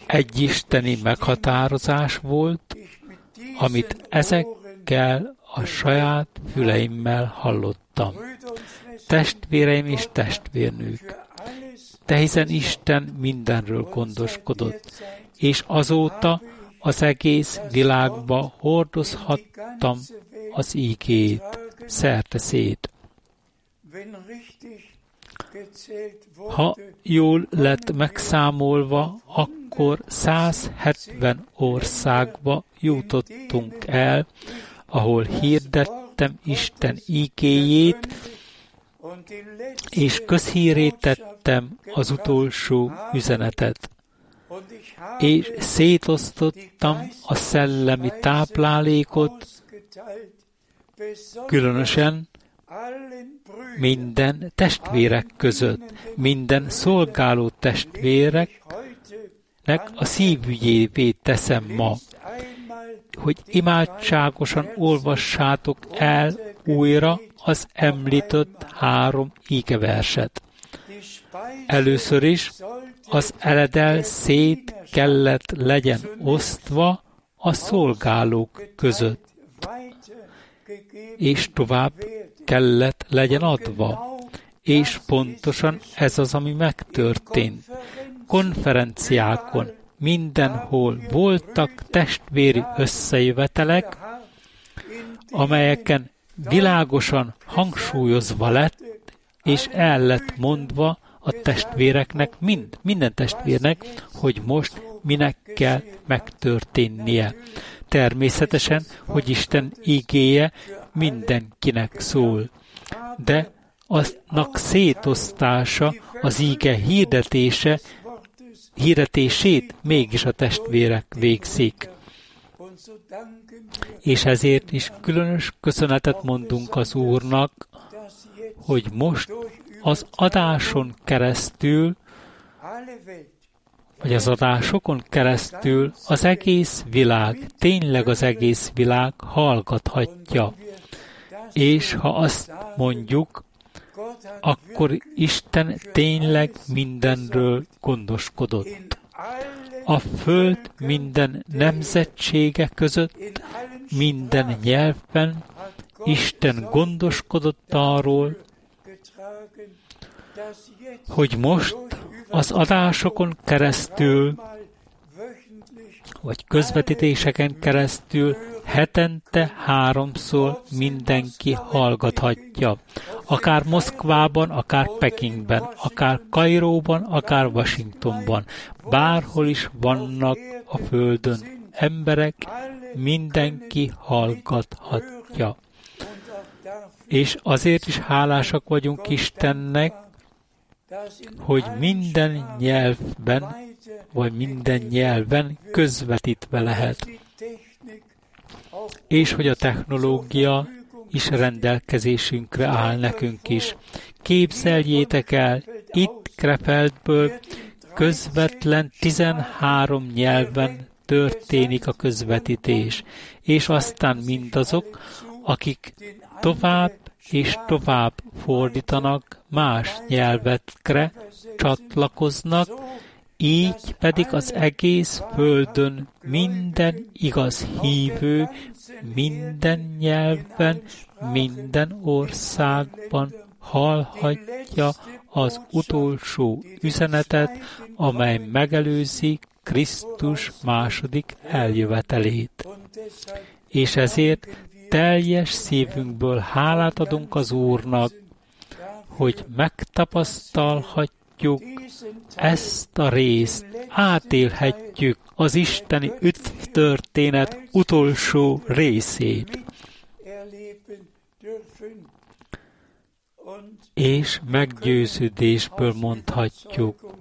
Egy isteni meghatározás volt, amit ezekkel a saját füleimmel hallottam. Testvéreim és testvérnők, de hiszen Isten mindenről gondoskodott, és azóta az egész világba hordozhattam az ígét, szerte szét. Ha jól lett megszámolva, akkor 170 országba jutottunk el, ahol hirdettem Isten ígéjét, és közhírét tettem az utolsó üzenetet. És szétosztottam a szellemi táplálékot, különösen minden testvérek között, minden szolgáló testvéreknek a szívügyévé teszem ma, hogy imádságosan olvassátok el újra az említett három ígeverset. Először is az eledel szét kellett legyen osztva a szolgálók között, és tovább kellett legyen adva. És pontosan ez az, ami megtörtént. Konferenciákon, mindenhol voltak testvéri összejövetelek, amelyeken világosan hangsúlyozva lett, és el lett mondva a testvéreknek, mind, minden testvérnek, hogy most minek kell megtörténnie. Természetesen, hogy Isten igéje mindenkinek szól. De aznak szétosztása, az íge hirdetése, hirdetését mégis a testvérek végzik. És ezért is különös köszönetet mondunk az Úrnak, hogy most az adáson keresztül, vagy az adásokon keresztül az egész világ, tényleg az egész világ hallgathatja. És ha azt mondjuk, akkor Isten tényleg mindenről gondoskodott. A föld minden nemzetsége között, minden nyelvben Isten gondoskodott arról, hogy most az adásokon keresztül, vagy közvetítéseken keresztül hetente háromszor mindenki hallgathatja. Akár Moszkvában, akár Pekingben, akár Kairóban, akár Washingtonban. Bárhol is vannak a Földön emberek, mindenki hallgathatja. És azért is hálásak vagyunk Istennek, hogy minden nyelvben, vagy minden nyelven közvetítve lehet és hogy a technológia is rendelkezésünkre áll nekünk is. Képzeljétek el, itt Krefeldből közvetlen 13 nyelven történik a közvetítés, és aztán mindazok, akik tovább és tovább fordítanak más nyelvetkre, csatlakoznak, így pedig az egész földön minden igaz hívő, minden nyelven, minden országban hallhatja az utolsó üzenetet, amely megelőzi Krisztus második eljövetelét. És ezért teljes szívünkből hálát adunk az Úrnak, hogy megtapasztalhatjuk, látjuk ezt a részt, átélhetjük az isteni történet utolsó részét. És meggyőződésből mondhatjuk,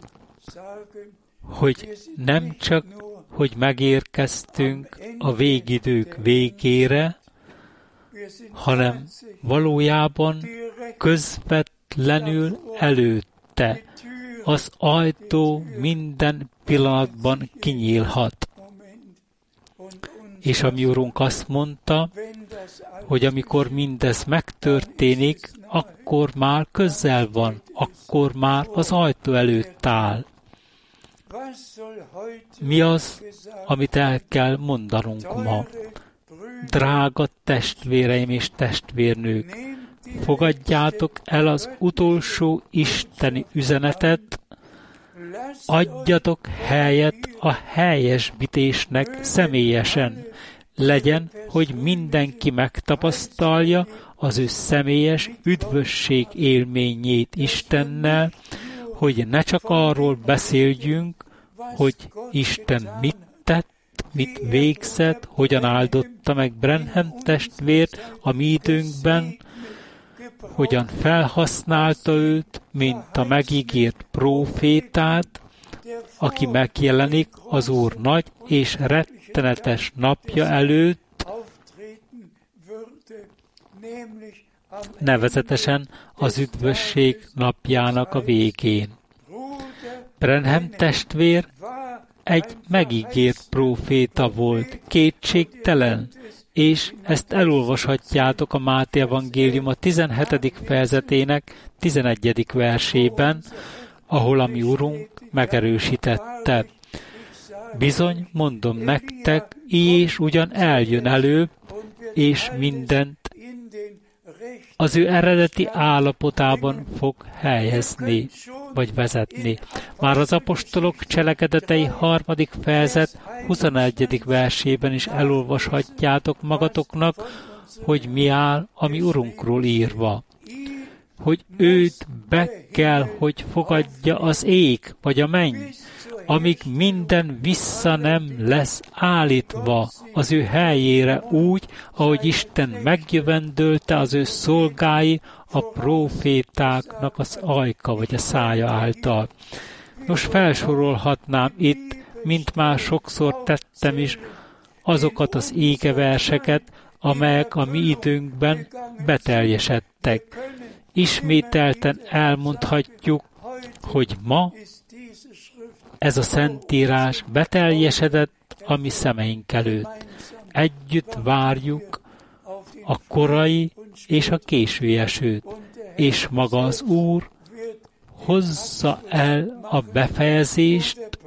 hogy nem csak, hogy megérkeztünk a végidők végére, hanem valójában közvetlenül előtte az ajtó minden pillanatban kinyílhat. És a úrunk azt mondta, hogy amikor mindez megtörténik, akkor már közel van, akkor már az ajtó előtt áll. Mi az, amit el kell mondanunk ma? Drága testvéreim és testvérnők, fogadjátok el az utolsó isteni üzenetet, adjatok helyet a helyesbítésnek személyesen. Legyen, hogy mindenki megtapasztalja az ő személyes üdvösség élményét Istennel, hogy ne csak arról beszéljünk, hogy Isten mit tett, mit végzett, hogyan áldotta meg Brenhem testvért a mi időnkben, hogyan felhasználta őt, mint a megígért prófétát, aki megjelenik az Úr nagy és rettenetes napja előtt, nevezetesen az üdvösség napjának a végén. Brenhem testvér egy megígért próféta volt, kétségtelen, és ezt elolvashatjátok a Máté Evangélium a 17. fejezetének 11. versében, ahol a mi Urunk megerősítette. Bizony, mondom nektek, és ugyan eljön előbb, és mindent az ő eredeti állapotában fog helyezni, vagy vezetni. Már az apostolok cselekedetei harmadik fejezet 21. versében is elolvashatjátok magatoknak, hogy mi áll a mi Urunkról írva. Hogy őt be kell, hogy fogadja az ég, vagy a menny, amíg minden vissza nem lesz állítva az ő helyére úgy, ahogy Isten megjövendölte az ő szolgái a profétáknak az ajka vagy a szája által. Nos, felsorolhatnám itt, mint már sokszor tettem is, azokat az égeverseket, amelyek a mi időnkben beteljesedtek. Ismételten elmondhatjuk, hogy ma ez a szentírás beteljesedett a mi szemeink előtt. Együtt várjuk a korai és a késő esőt, és maga az Úr hozza el a befejezést,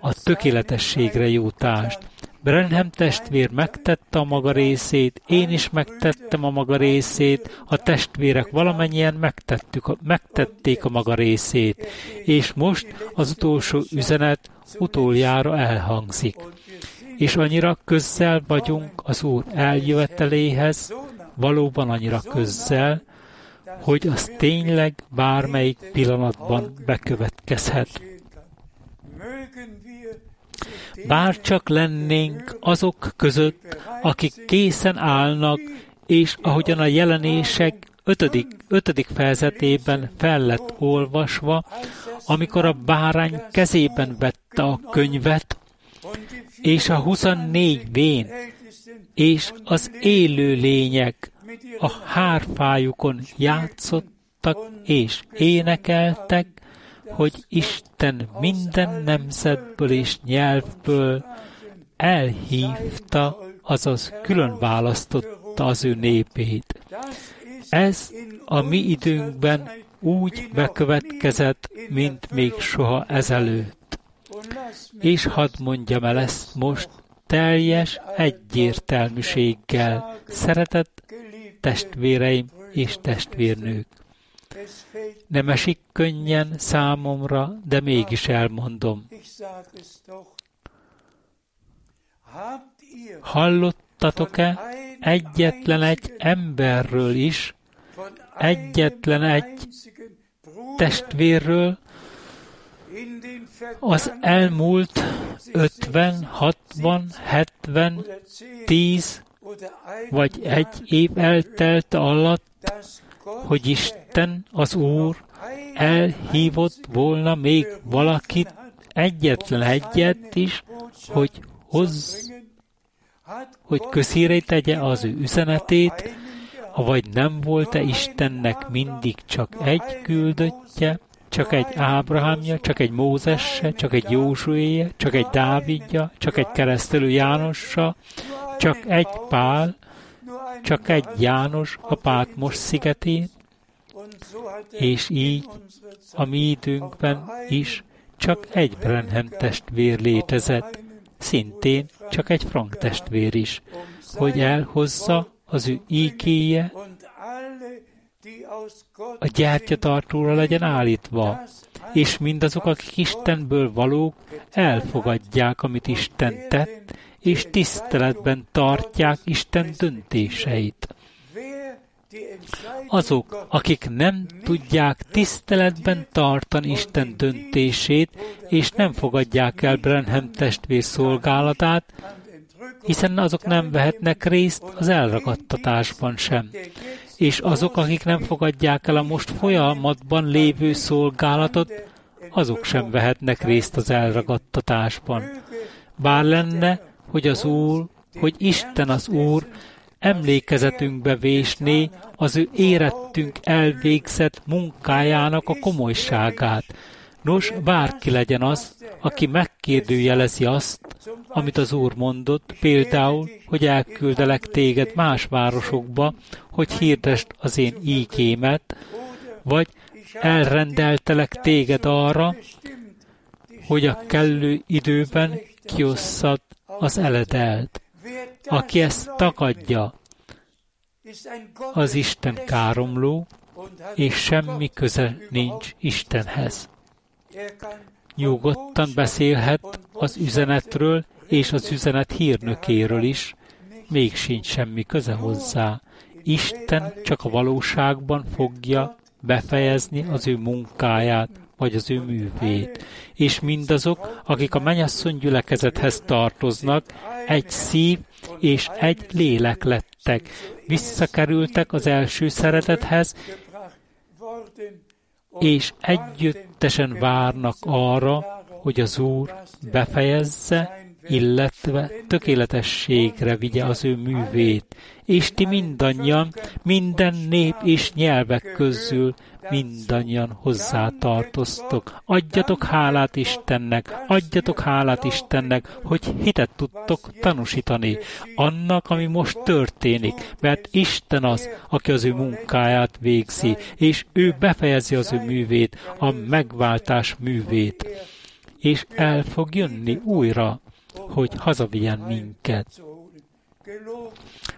a tökéletességre jutást. Brenham testvér megtette a maga részét, én is megtettem a maga részét, a testvérek valamennyien megtettük, megtették a maga részét, és most az utolsó üzenet utoljára elhangzik. És annyira közel vagyunk az Úr eljöveteléhez, valóban annyira közel, hogy az tényleg bármelyik pillanatban bekövetkezhet. Bár csak lennénk azok között, akik készen állnak, és ahogyan a jelenések ötödik, ötödik fejezetében fel lett olvasva, amikor a bárány kezében vette a könyvet, és a 24 vén, és az élő lények a hárfájukon játszottak és énekeltek, hogy Isten minden nemzetből és nyelvből elhívta, azaz külön választotta az ő népét. Ez a mi időnkben úgy bekövetkezett, mint még soha ezelőtt. És hadd mondjam el ezt most teljes egyértelműséggel, szeretett testvéreim és testvérnők. Nem esik könnyen számomra, de mégis elmondom. Hallottatok-e egyetlen egy emberről is, egyetlen egy testvérről, az elmúlt 50, 60, 70, 10 vagy egy év eltelte alatt, hogy Isten, az Úr elhívott volna még valakit, egyetlen egyet is, hogy hoz, hogy közére tegye az ő üzenetét, vagy nem volt-e Istennek mindig csak egy küldöttje, csak egy Ábrahámja, csak egy Mózesse, csak egy Józsuéje, csak egy Dávidja, csak egy keresztelő Jánossa, csak egy Pál, csak egy János a Pátmos szigetén, és így a mi időnkben is csak egy Brenhem testvér létezett, szintén csak egy Frank testvér is, hogy elhozza az ő ígéje, a gyertyatartóra legyen állítva, és mindazok, akik Istenből valók, elfogadják, amit Isten tett, és tiszteletben tartják Isten döntéseit. Azok, akik nem tudják tiszteletben tartani Isten döntését, és nem fogadják el Brenham testvér szolgálatát, hiszen azok nem vehetnek részt az elragadtatásban sem. És azok, akik nem fogadják el a most folyamatban lévő szolgálatot, azok sem vehetnek részt az elragadtatásban. Bár lenne, hogy az Úr, hogy Isten az Úr emlékezetünkbe vésné az ő érettünk elvégzett munkájának a komolyságát. Nos, bárki legyen az, aki megkérdőjelezi azt, amit az Úr mondott, például, hogy elküldelek téged más városokba, hogy hirdest az én ígémet, vagy elrendeltelek téged arra, hogy a kellő időben kiosszad az eledelt. Aki ezt tagadja, az Isten káromló, és semmi köze nincs Istenhez. Nyugodtan beszélhet az üzenetről és az üzenet hírnökéről is, még sincs semmi köze hozzá. Isten csak a valóságban fogja befejezni az ő munkáját, vagy az ő művét. És mindazok, akik a mennyasszony gyülekezethez tartoznak, egy szív és egy lélek lettek. Visszakerültek az első szeretethez, és együttesen várnak arra, hogy az Úr befejezze, illetve tökéletességre vigye az ő művét, és ti mindannyian, minden nép és nyelvek közül mindannyian hozzá tartoztok. Adjatok hálát Istennek, adjatok hálát Istennek, hogy hitet tudtok tanúsítani annak, ami most történik, mert Isten az, aki az ő munkáját végzi, és ő befejezi az ő művét, a megváltás művét, és el fog jönni újra, hogy hazavigyen minket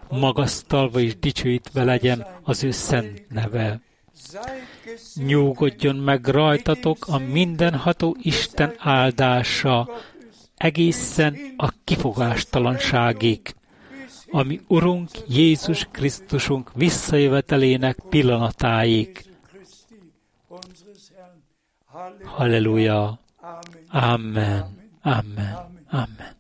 magasztalva és dicsőítve legyen az ő szent neve. Nyugodjon meg rajtatok a mindenható Isten áldása egészen a kifogástalanságig, ami Urunk Jézus Krisztusunk visszajövetelének pillanatáig. Halleluja! Amen. Amen. Amen.